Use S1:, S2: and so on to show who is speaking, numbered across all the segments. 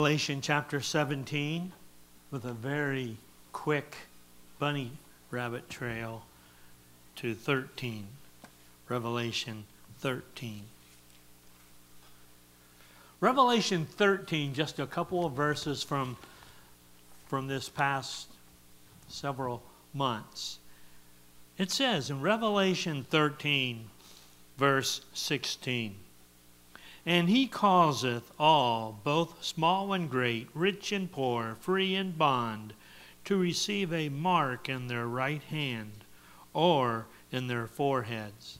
S1: Revelation chapter 17 with a very quick bunny rabbit trail to 13. Revelation 13. Revelation 13, just a couple of verses from, from this past several months. It says in Revelation 13, verse 16. And he causeth all, both small and great, rich and poor, free and bond, to receive a mark in their right hand or in their foreheads,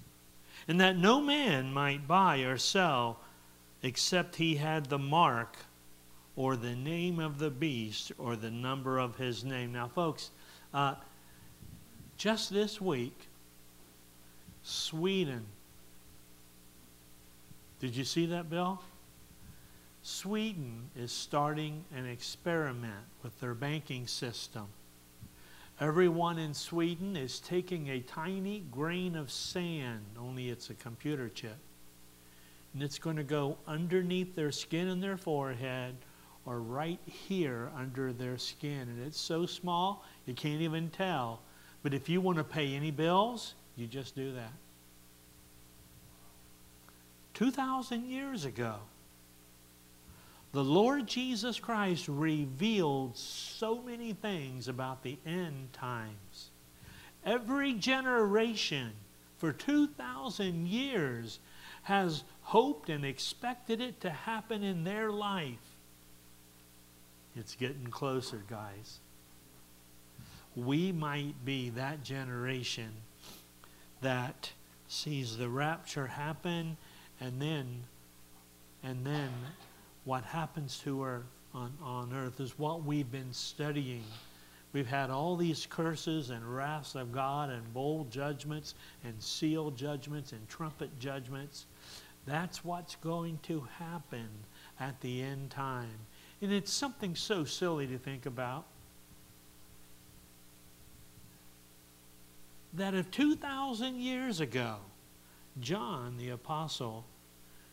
S1: and that no man might buy or sell except he had the mark or the name of the beast or the number of his name. Now, folks, uh, just this week, Sweden did you see that, Bill? Sweden is starting an experiment with their banking system. Everyone in Sweden is taking a tiny grain of sand, only it's a computer chip, and it's going to go underneath their skin and their forehead or right here under their skin. And it's so small, you can't even tell. But if you want to pay any bills, you just do that. 2,000 years ago, the Lord Jesus Christ revealed so many things about the end times. Every generation for 2,000 years has hoped and expected it to happen in their life. It's getting closer, guys. We might be that generation that sees the rapture happen and then and then what happens to her on, on earth is what we've been studying. We've had all these curses and wraths of God and bowl judgments and seal judgments and trumpet judgments. That's what's going to happen at the end time. And it's something so silly to think about. That if 2,000 years ago, John the Apostle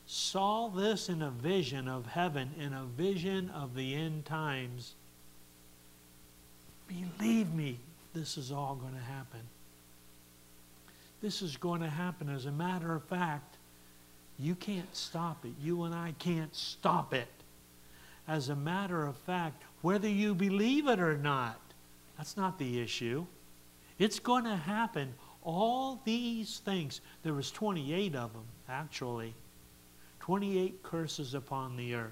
S1: saw this in a vision of heaven, in a vision of the end times. Believe me, this is all going to happen. This is going to happen. As a matter of fact, you can't stop it. You and I can't stop it. As a matter of fact, whether you believe it or not, that's not the issue. It's going to happen. All these things, there was 28 of them, actually 28 curses upon the earth.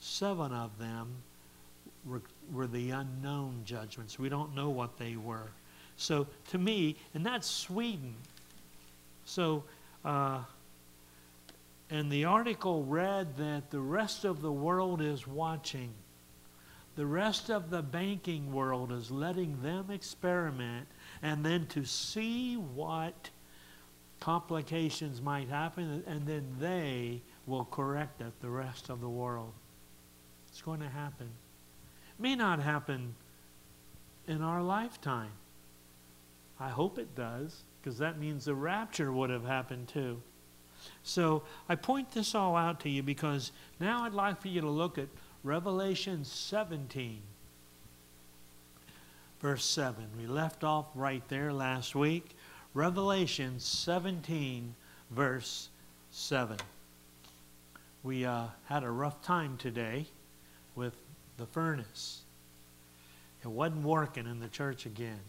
S1: Seven of them were, were the unknown judgments. We don't know what they were. So to me, and that's Sweden. So, uh, and the article read that the rest of the world is watching. The rest of the banking world is letting them experiment and then to see what complications might happen, and then they will correct it, the rest of the world. It's going to happen. It may not happen in our lifetime. I hope it does, because that means the rapture would have happened too. So I point this all out to you because now I'd like for you to look at Revelation 17, verse 7. We left off right there last week. Revelation 17, verse 7. We uh, had a rough time today with the furnace. It wasn't working in the church again.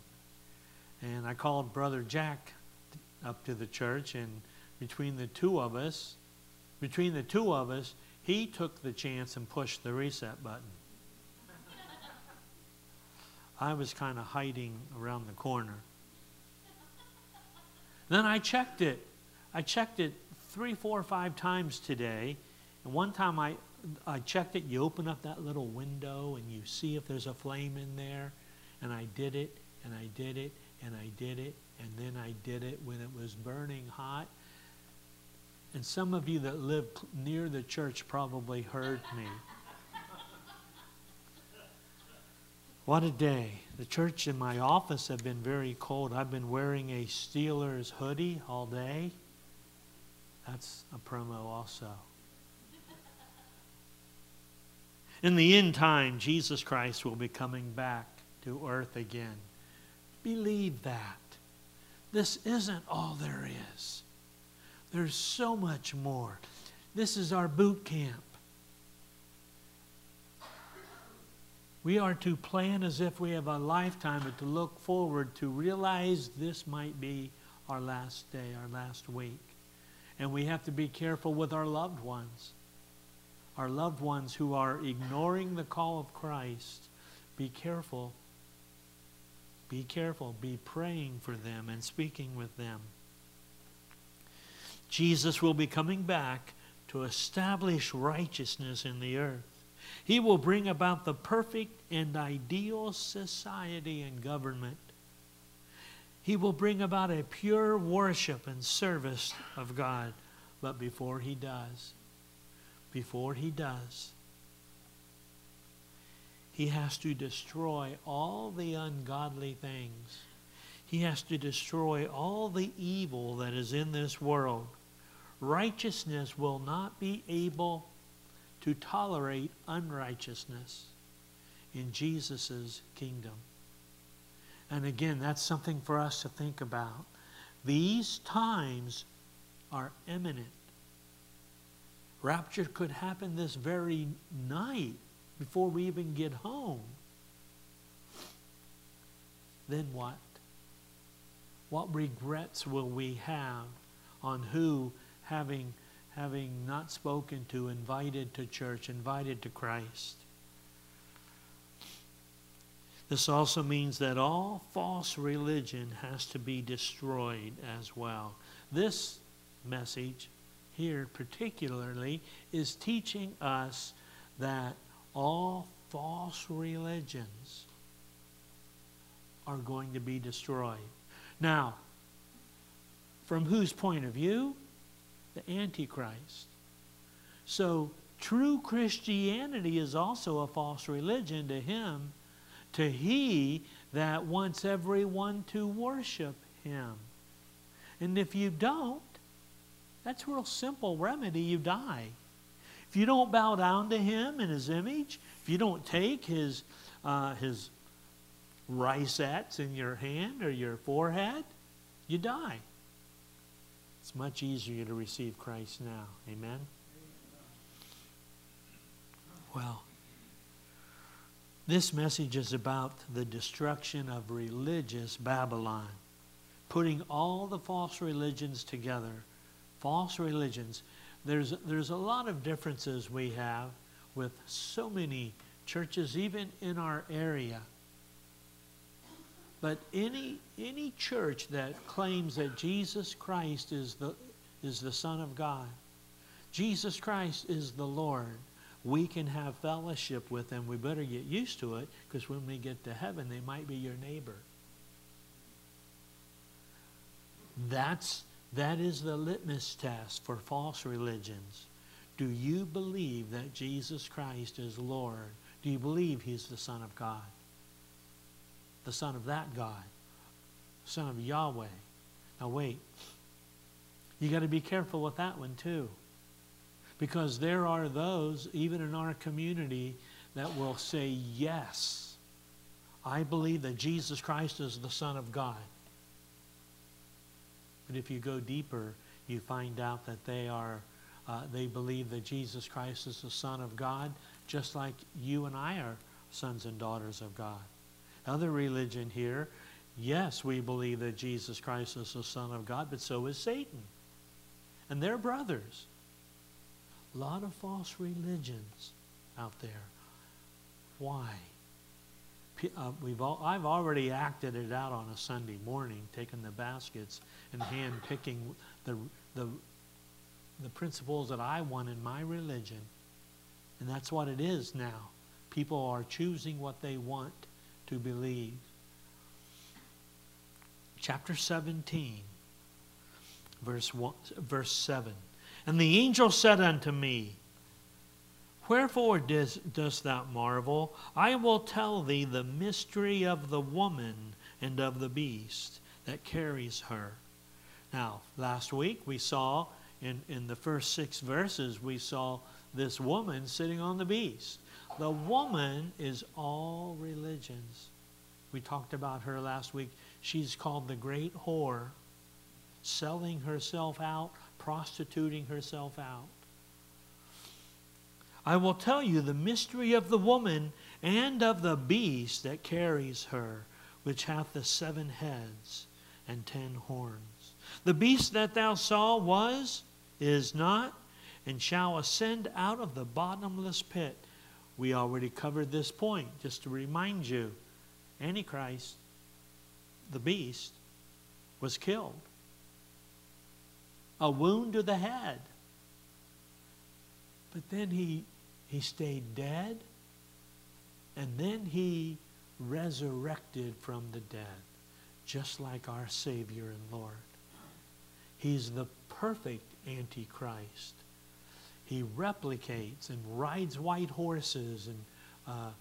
S1: And I called Brother Jack up to the church, and between the two of us, between the two of us, he took the chance and pushed the reset button. I was kind of hiding around the corner. Then I checked it. I checked it three, four, five times today. And one time I, I checked it, you open up that little window and you see if there's a flame in there. And I did it, and I did it, and I did it, and then I did it when it was burning hot. And some of you that live near the church probably heard me. What a day. The church and my office have been very cold. I've been wearing a Steelers hoodie all day. That's a promo also. In the end time, Jesus Christ will be coming back to earth again. Believe that. This isn't all there is. There's so much more. This is our boot camp. We are to plan as if we have a lifetime, but to look forward to realize this might be our last day, our last week. And we have to be careful with our loved ones. Our loved ones who are ignoring the call of Christ. Be careful. Be careful. Be praying for them and speaking with them. Jesus will be coming back to establish righteousness in the earth. He will bring about the perfect and ideal society and government. He will bring about a pure worship and service of God. But before he does, before he does, he has to destroy all the ungodly things. He has to destroy all the evil that is in this world. Righteousness will not be able to tolerate unrighteousness in Jesus' kingdom. And again, that's something for us to think about. These times are imminent. Rapture could happen this very night before we even get home. Then what? What regrets will we have on who, having having not spoken to, invited to church, invited to Christ. This also means that all false religion has to be destroyed as well. This message here, particularly, is teaching us that all false religions are going to be destroyed. Now, from whose point of view? The Antichrist. So true Christianity is also a false religion to him, to he that wants everyone to worship him. And if you don't, that's a real simple remedy. You die. If you don't bow down to him in his image, if you don't take his, uh, his risets in your hand or your forehead, you die. It's much easier to receive Christ now. Amen? Well, this message is about the destruction of religious Babylon, putting all the false religions together. False religions. There's, there's a lot of differences we have with so many churches, even in our area. But any, any church that claims that Jesus Christ is the, is the Son of God, Jesus Christ is the Lord, we can have fellowship with them. We better get used to it because when we get to heaven, they might be your neighbor. That's, that is the litmus test for false religions. Do you believe that Jesus Christ is Lord? Do you believe he's the Son of God? The son of that God, son of Yahweh. Now, wait. You got to be careful with that one, too. Because there are those, even in our community, that will say, Yes, I believe that Jesus Christ is the Son of God. But if you go deeper, you find out that they are, uh, they believe that Jesus Christ is the Son of God, just like you and I are sons and daughters of God other religion here, yes, we believe that Jesus Christ is the Son of God, but so is Satan. And they're brothers. A lot of false religions out there. Why? Uh, we've all, I've already acted it out on a Sunday morning, taking the baskets and hand picking the, the, the principles that I want in my religion. And that's what it is now. People are choosing what they want to believe. Chapter 17, verse, 1, verse 7. And the angel said unto me, Wherefore dost, dost thou marvel? I will tell thee the mystery of the woman and of the beast that carries her. Now, last week we saw in, in the first six verses, we saw this woman sitting on the beast. The woman is all religions. We talked about her last week. She's called the great whore, selling herself out, prostituting herself out. I will tell you the mystery of the woman and of the beast that carries her, which hath the seven heads and ten horns. The beast that thou saw was, is not, and shall ascend out of the bottomless pit. We already covered this point, just to remind you. Antichrist, the beast, was killed. A wound to the head. But then he he stayed dead, and then he resurrected from the dead, just like our Savior and Lord. He's the perfect Antichrist. He replicates and rides white horses and uh,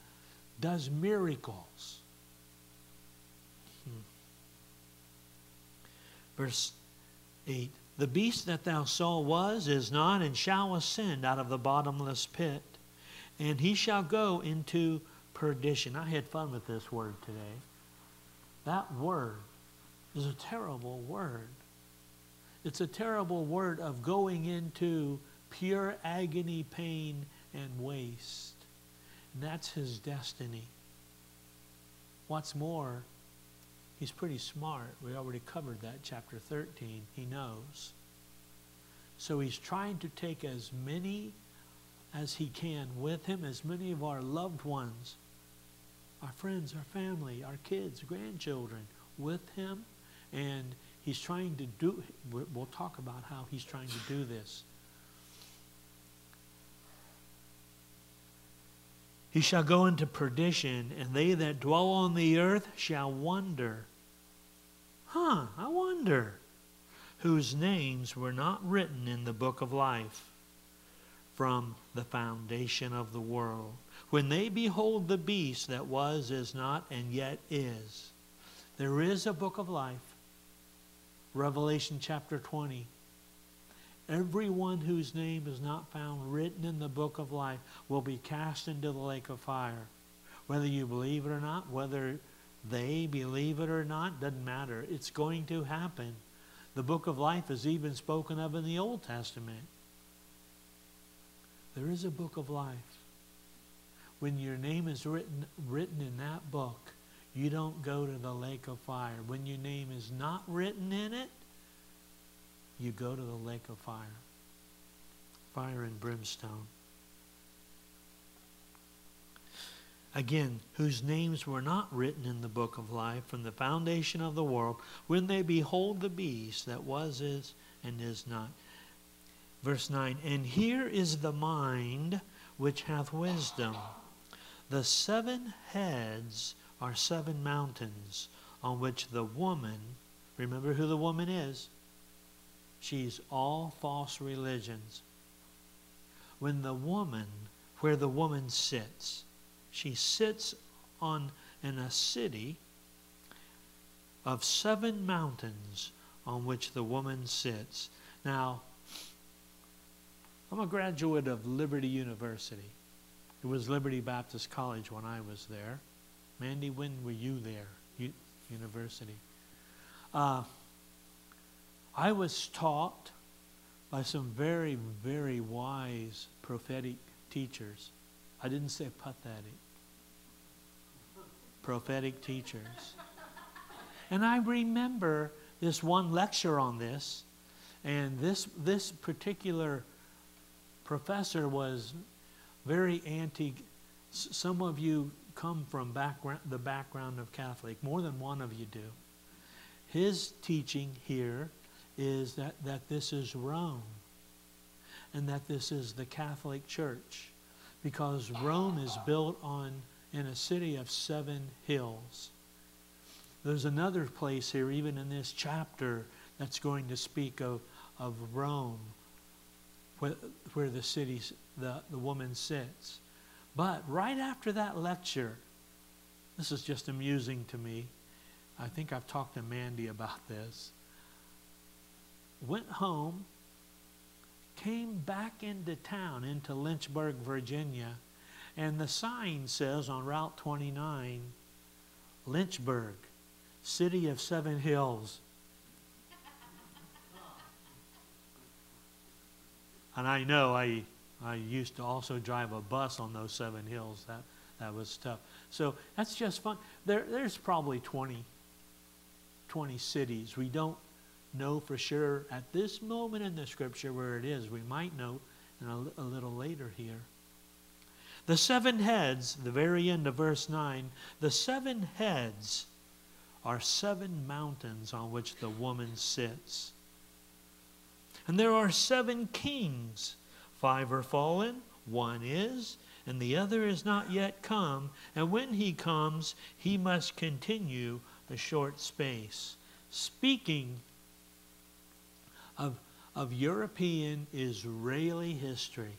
S1: does miracles. Hmm. Verse 8 The beast that thou saw was, is not, and shall ascend out of the bottomless pit and he shall go into perdition. I had fun with this word today. That word is a terrible word. It's a terrible word of going into pure agony, pain, and waste. And that's his destiny. What's more, he's pretty smart. We already covered that, chapter 13. He knows. So he's trying to take as many as he can with him, as many of our loved ones, our friends, our family, our kids, grandchildren, with him. And he's trying to do, we'll talk about how he's trying to do this. He shall go into perdition, and they that dwell on the earth shall wonder. Huh, I wonder. Whose names were not written in the book of life from the foundation of the world. When they behold the beast that was, is not, and yet is. There is a book of life. Revelation chapter 20. Everyone whose name is not found written in the book of life will be cast into the lake of fire. Whether you believe it or not, whether they believe it or not, doesn't matter. It's going to happen. The book of life is even spoken of in the Old Testament. There is a book of life. When your name is written, written in that book, you don't go to the lake of fire. When your name is not written in it, you go to the lake of fire. Fire and brimstone. Again, whose names were not written in the book of life from the foundation of the world, when they behold the beast that was, is, and is not. Verse 9, And here is the mind which hath wisdom. The seven heads are seven mountains on which the woman, remember who the woman is? She's all false religions. When the woman, where the woman sits, she sits on in a city of seven mountains on which the woman sits. Now, I'm a graduate of Liberty University. It was Liberty Baptist College when I was there. Mandy, when were you there? U- university. Uh, I was taught by some very, very wise prophetic teachers. I didn't say pathetic. prophetic teachers. And I remember this one lecture on this, and this, this particular professor was very anti. Some of you come from background, the background of Catholic. More than one of you do. His teaching here is that, that this is Rome and that this is the Catholic Church because Rome is built on in a city of seven hills. There's another place here, even in this chapter, that's going to speak of, of Rome where, where the city, the, the woman sits. But right after that lecture, this is just amusing to me. I think I've talked to Mandy about this. Went home, came back into town, into Lynchburg, Virginia, And the sign says on Route 29, Lynchburg, city of seven hills. And I know I, I used to also drive a bus on those seven hills. That, that was tough. So that's just fun. There, there's probably 20, 20 cities. We don't know for sure at this moment in the scripture where it is. We might know in a, a little later here. The seven heads, the very end of verse 9, the seven heads are seven mountains on which the woman sits. And there are seven kings. Five are fallen, one is, and the other is not yet come. And when he comes, he must continue a short space. Speaking of, of European Israeli history,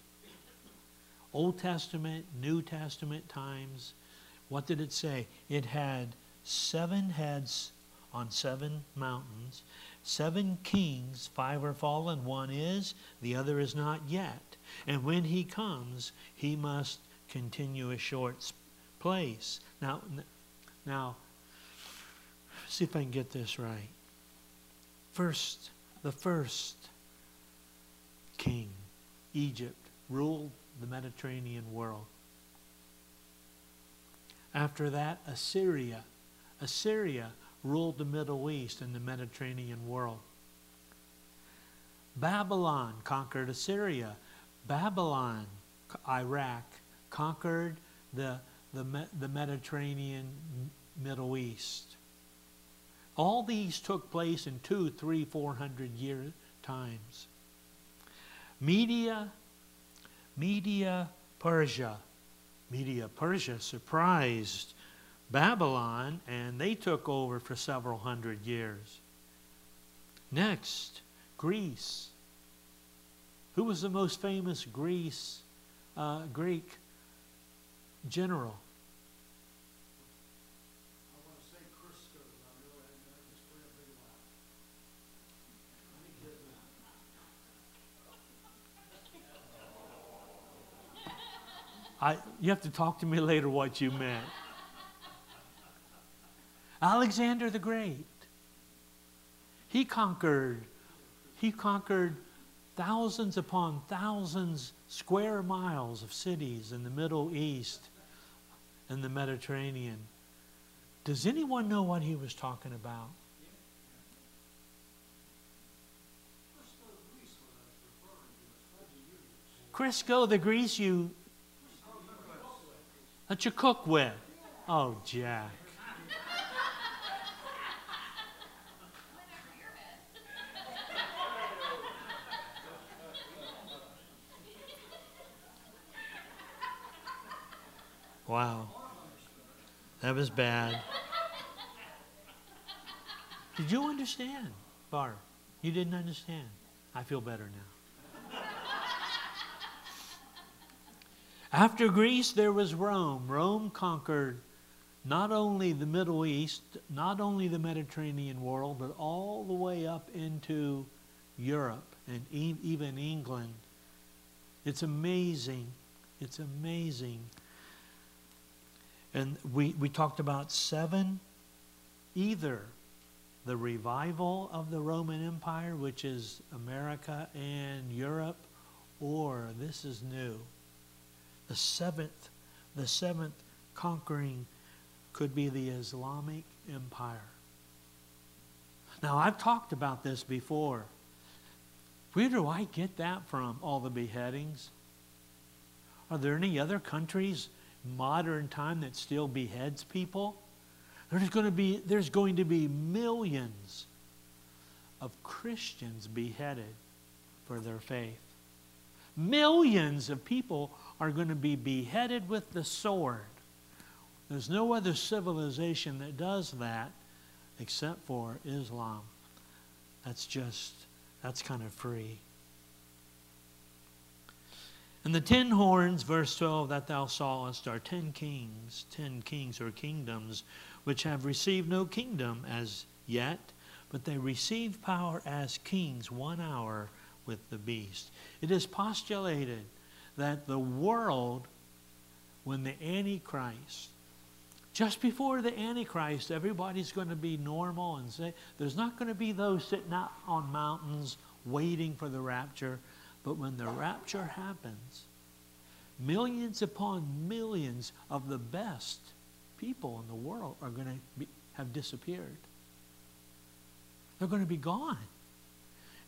S1: Old Testament, New Testament times, what did it say? It had seven heads on seven mountains, seven kings, five are fallen, one is, the other is not yet. And when he comes, he must continue a short place. Now, now, see if I can get this right. First, the first king, Egypt, ruled the Mediterranean world. After that, Assyria. Assyria ruled the Middle East and the Mediterranean world. Babylon conquered Assyria. Babylon, Iraq, conquered the, the, the Mediterranean Middle East. All these took place in two, three, four hundred year times. Media, Media Persia. Media Persia surprised Babylon and they took over for several hundred years. Next, Greece. Who was the most famous Greece, uh, Greek general? I, you have to talk to me later what you meant. Alexander the Great. He conquered, he conquered thousands upon thousands square miles of cities in the Middle East and the Mediterranean. Does anyone know what he was talking about? Crisco, the grease you that you cook with. Oh, Jack. Wow. That was bad. Did you understand, Barb? You didn't understand. I feel better now. After Greece, there was Rome. Rome conquered not only the Middle East, not only the Mediterranean world, but all the way up into Europe and even England. It's amazing. It's amazing and we, we talked about seven, either the revival of the Roman Empire, which is America and Europe, or this is new. The seventh, the seventh conquering could be the Islamic Empire. Now, I've talked about this before. Where do I get that from, all the beheadings? Are there any other countries modern time that still beheads people, there's going to be, there's going to be millions of Christians beheaded for their faith. Millions of people are going to be beheaded with the sword. There's no other civilization that does that except for Islam. That's just, that's kind of free. And the ten horns, verse 12, that thou sawest are ten kings, ten kings or kingdoms, which have received no kingdom as yet, but they receive power as kings one hour with the beast. It is postulated that the world when the Antichrist, just before the Antichrist, everybody's going to be normal and say, there's not going to be those sitting out on mountains waiting for the rapture. But when the rapture happens, millions upon millions of the best people in the world are going to be, have disappeared. They're going to be gone.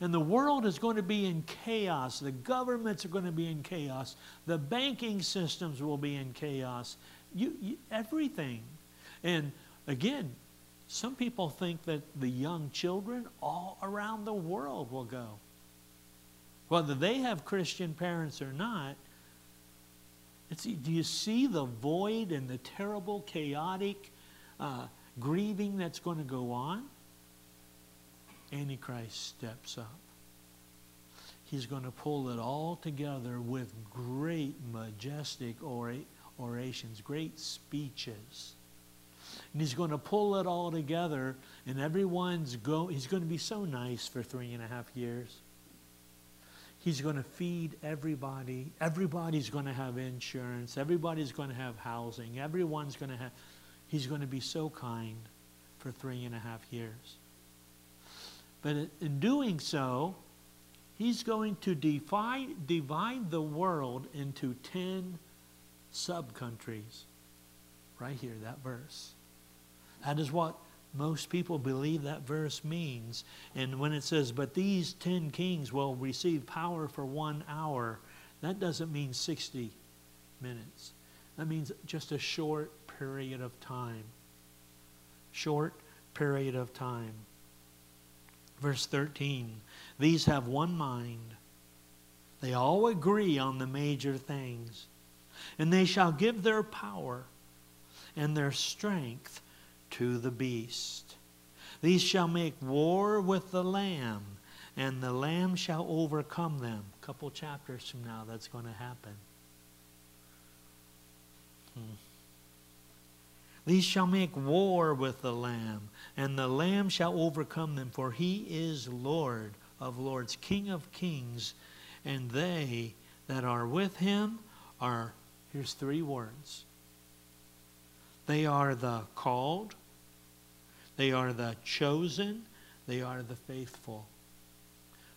S1: And the world is going to be in chaos. The governments are going to be in chaos. The banking systems will be in chaos. You, you, everything. And again, some people think that the young children all around the world will go. Whether they have Christian parents or not, do you see the void and the terrible, chaotic uh, grieving that's going to go on? Antichrist steps up. He's going to pull it all together with great, majestic orations, great speeches. And he's going to pull it all together, and everyone's go. He's going to be so nice for three and a half years. He's going to feed everybody. Everybody's going to have insurance. Everybody's going to have housing. Everyone's going to have. He's going to be so kind for three and a half years. But in doing so, he's going to divide, divide the world into 10 sub-countries. Right here, that verse. That is what most people believe that verse means. And when it says, but these 10 kings will receive power for one hour, that doesn't mean 60 minutes. That means just a short period of time. Short period of time. Verse 13 These have one mind. They all agree on the major things. And they shall give their power and their strength to the beast. These shall make war with the Lamb, and the Lamb shall overcome them. A couple chapters from now, that's going to happen. Hmm. These shall make war with the Lamb, and the Lamb shall overcome them, for he is Lord of lords, King of kings, and they that are with him are, here's three words. They are the called, they are the chosen, they are the faithful.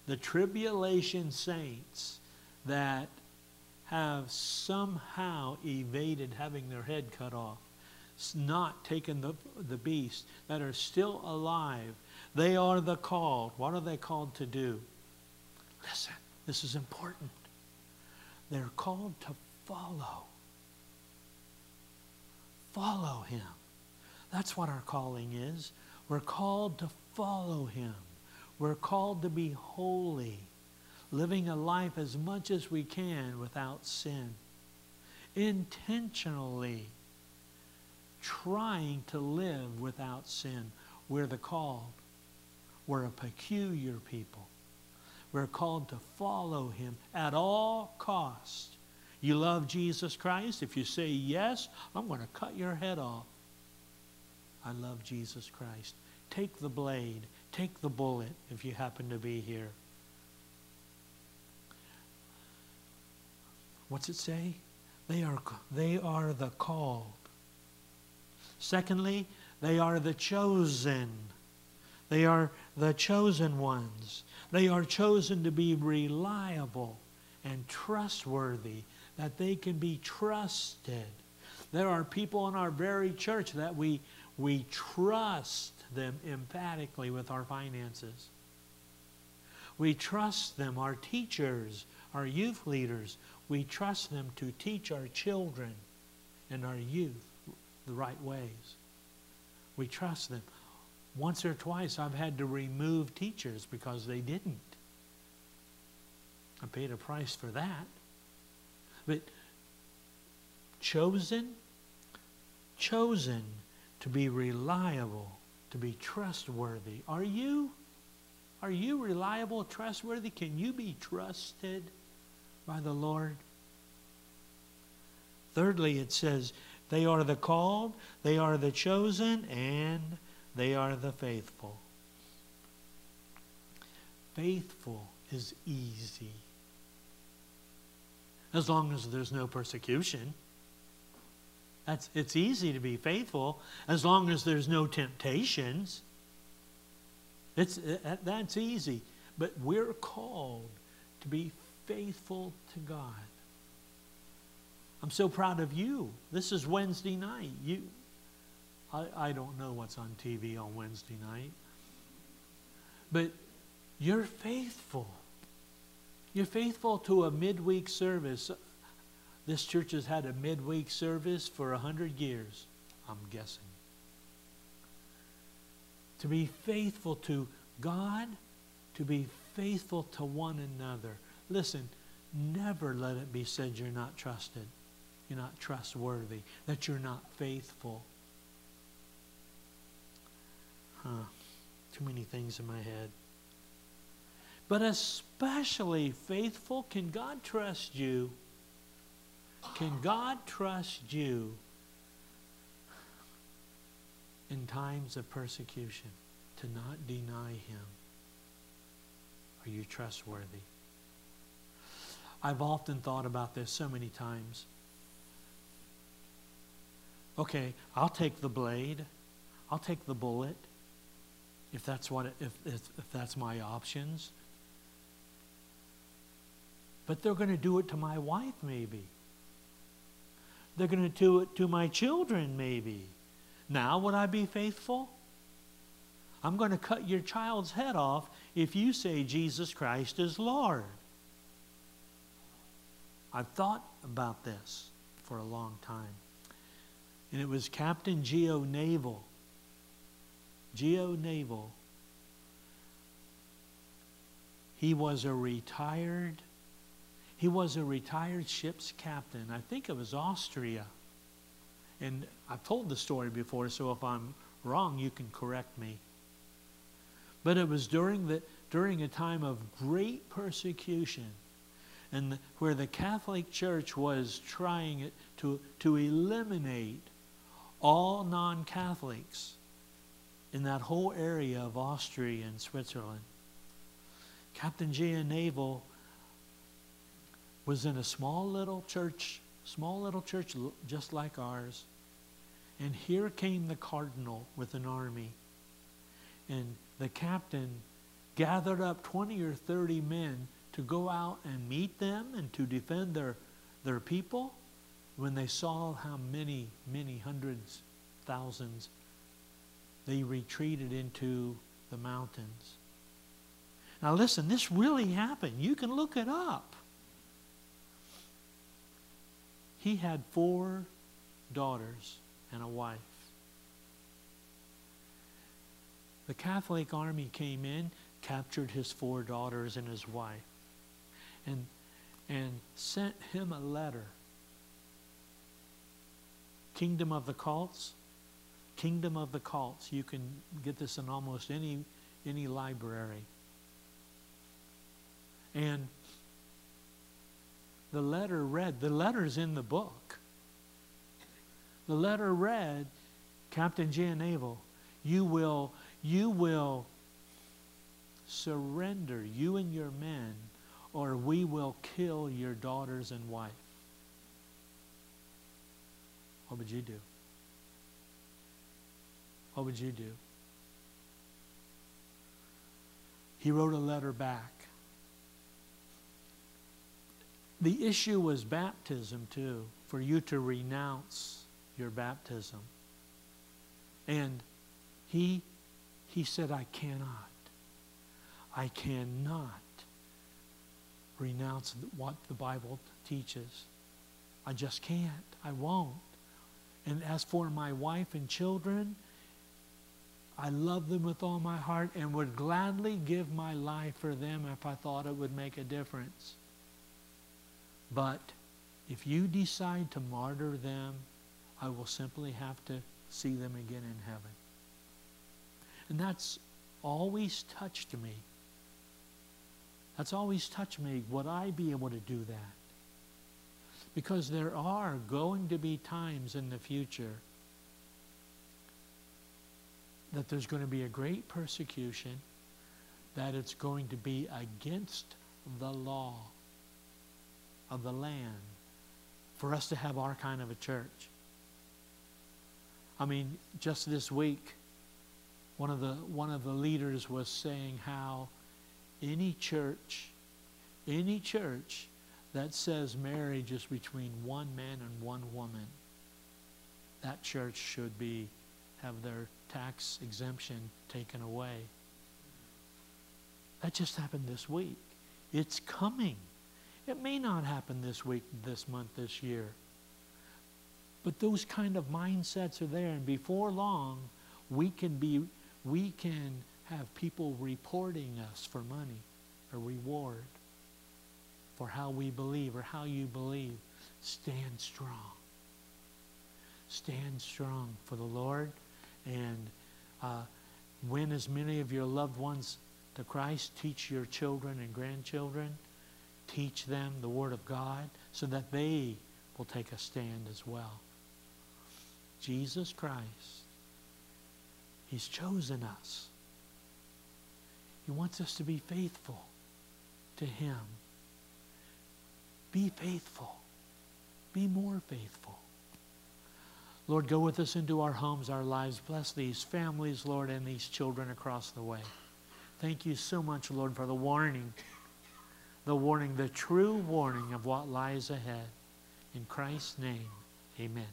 S1: The tribulation saints that have somehow evaded having their head cut off not taken the, the beast, that are still alive, they are the called. What are they called to do? Listen, this is important. They're called to follow. Follow him. That's what our calling is. We're called to follow him. We're called to be holy, living a life as much as we can without sin. Intentionally trying to live without sin. We're the called. We're a peculiar people. We're called to follow him at all cost. You love Jesus Christ? If you say yes, I'm going to cut your head off. I love Jesus Christ. Take the blade, take the bullet if you happen to be here. What's it say? They are, they are the called. Secondly, they are the chosen. They are the chosen ones. They are chosen to be reliable and trustworthy, that they can be trusted. There are people in our very church that we, we trust them emphatically with our finances. We trust them, our teachers, our youth leaders. We trust them to teach our children and our youth the right ways. We trust them. Once or twice I've had to remove teachers because they didn't. I paid a price for that. But chosen, chosen to be reliable, to be trustworthy. Are you? Are you reliable, trustworthy? Can you be trusted by the Lord? Thirdly, it says, they are the called, they are the chosen, and they are the faithful. Faithful is easy. As long as there's no persecution. That's, it's easy to be faithful as long as there's no temptations. It's, uh, uh, that's easy. But we're called to be faithful to God. I'm so proud of you. This is Wednesday night. You, I, I don't know what's on TV on Wednesday night. But you're faithful. You're faithful to a midweek service. This church has had a midweek service for a hundred years, I'm guessing. To be faithful to God, to be faithful to one another. Listen, never let it be said you're not trusted, you're not trustworthy, that you're not faithful. Huh. Too many things in my head. But especially faithful, can God trust you? Can God trust you in times of persecution to not deny Him? Are you trustworthy? I've often thought about this so many times. Okay, I'll take the blade, I'll take the bullet, if that's what if, if, if that's my options. But they're going to do it to my wife, maybe. They're going to do it to my children, maybe. Now, would I be faithful? I'm going to cut your child's head off if you say Jesus Christ is Lord. I've thought about this for a long time. And it was Captain Geo Naval. Geo Naval. He was a retired he was a retired ship's captain. I think it was Austria. And I've told the story before, so if I'm wrong, you can correct me. But it was during, the, during a time of great persecution and where the Catholic Church was trying to, to eliminate all non Catholics in that whole area of Austria and Switzerland. Captain Geo Naval was in a small little church, small little church just like ours. And here came the cardinal with an army. And the captain gathered up 20 or 30 men to go out and meet them and to defend their, their people. When they saw how many, many hundreds, thousands, they retreated into the mountains. Now, listen, this really happened. You can look it up. He had four daughters and a wife. The Catholic army came in, captured his four daughters and his wife, and, and sent him a letter. Kingdom of the Cults, Kingdom of the Cults. You can get this in almost any, any library. And the letter read, the letter's in the book. The letter read, Captain Geo Naval, you will, you will surrender, you and your men, or we will kill your daughters and wife. What would you do? What would you do? He wrote a letter back. The issue was baptism, too, for you to renounce your baptism. And he, he said, I cannot. I cannot renounce what the Bible teaches. I just can't. I won't. And as for my wife and children, I love them with all my heart and would gladly give my life for them if I thought it would make a difference. But if you decide to martyr them, I will simply have to see them again in heaven. And that's always touched me. That's always touched me. Would I be able to do that? Because there are going to be times in the future that there's going to be a great persecution, that it's going to be against the law of the land for us to have our kind of a church. I mean, just this week, one of the one of the leaders was saying how any church, any church that says marriage is between one man and one woman, that church should be have their tax exemption taken away. That just happened this week. It's coming. It may not happen this week, this month, this year. But those kind of mindsets are there, and before long, we can be we can have people reporting us for money a reward for how we believe or how you believe. Stand strong. Stand strong for the Lord and uh, win as many of your loved ones to Christ. Teach your children and grandchildren. Teach them the Word of God so that they will take a stand as well. Jesus Christ, He's chosen us. He wants us to be faithful to Him. Be faithful. Be more faithful. Lord, go with us into our homes, our lives. Bless these families, Lord, and these children across the way. Thank you so much, Lord, for the warning, the warning, the true warning of what lies ahead. In Christ's name, amen.